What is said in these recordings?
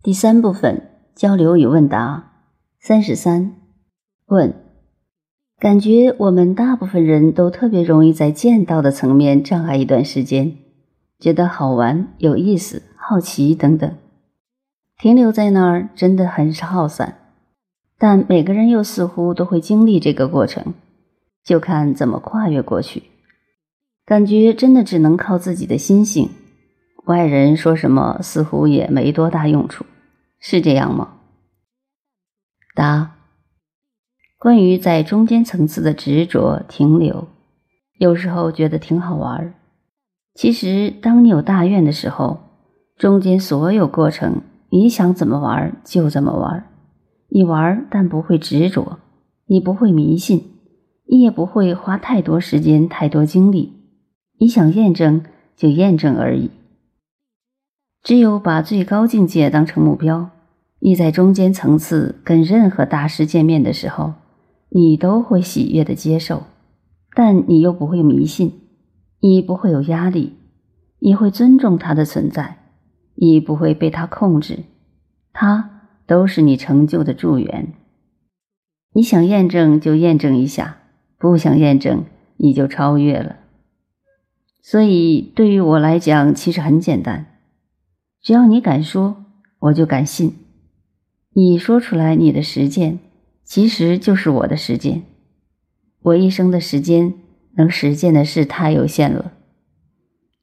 第三部分交流与问答三十三问：感觉我们大部分人都特别容易在见到的层面障碍一段时间，觉得好玩、有意思、好奇等等，停留在那儿真的很是耗散。但每个人又似乎都会经历这个过程，就看怎么跨越过去。感觉真的只能靠自己的心性。外人说什么似乎也没多大用处，是这样吗？答：关于在中间层次的执着停留，有时候觉得挺好玩其实，当你有大愿的时候，中间所有过程，你想怎么玩就怎么玩。你玩，但不会执着；你不会迷信，你也不会花太多时间、太多精力。你想验证就验证而已。只有把最高境界当成目标，你在中间层次跟任何大师见面的时候，你都会喜悦的接受，但你又不会迷信，你不会有压力，你会尊重他的存在，你不会被他控制，他都是你成就的助缘。你想验证就验证一下，不想验证你就超越了。所以对于我来讲，其实很简单。只要你敢说，我就敢信。你说出来你的实践，其实就是我的实践。我一生的时间能实践的事太有限了。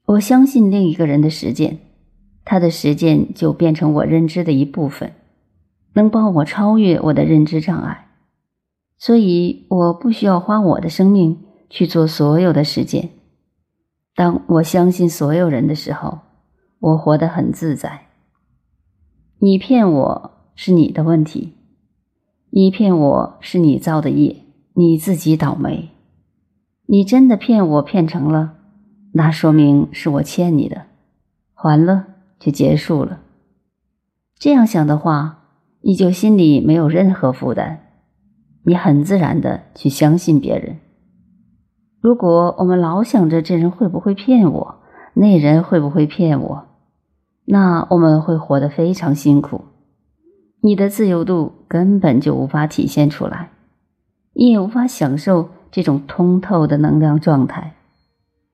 我相信另一个人的实践，他的实践就变成我认知的一部分，能帮我超越我的认知障碍。所以我不需要花我的生命去做所有的实践。当我相信所有人的时候。我活得很自在。你骗我是你的问题，你骗我是你造的业，你自己倒霉。你真的骗我骗成了，那说明是我欠你的，还了就结束了。这样想的话，你就心里没有任何负担，你很自然的去相信别人。如果我们老想着这人会不会骗我，那人会不会骗我？那我们会活得非常辛苦，你的自由度根本就无法体现出来，你也无法享受这种通透的能量状态。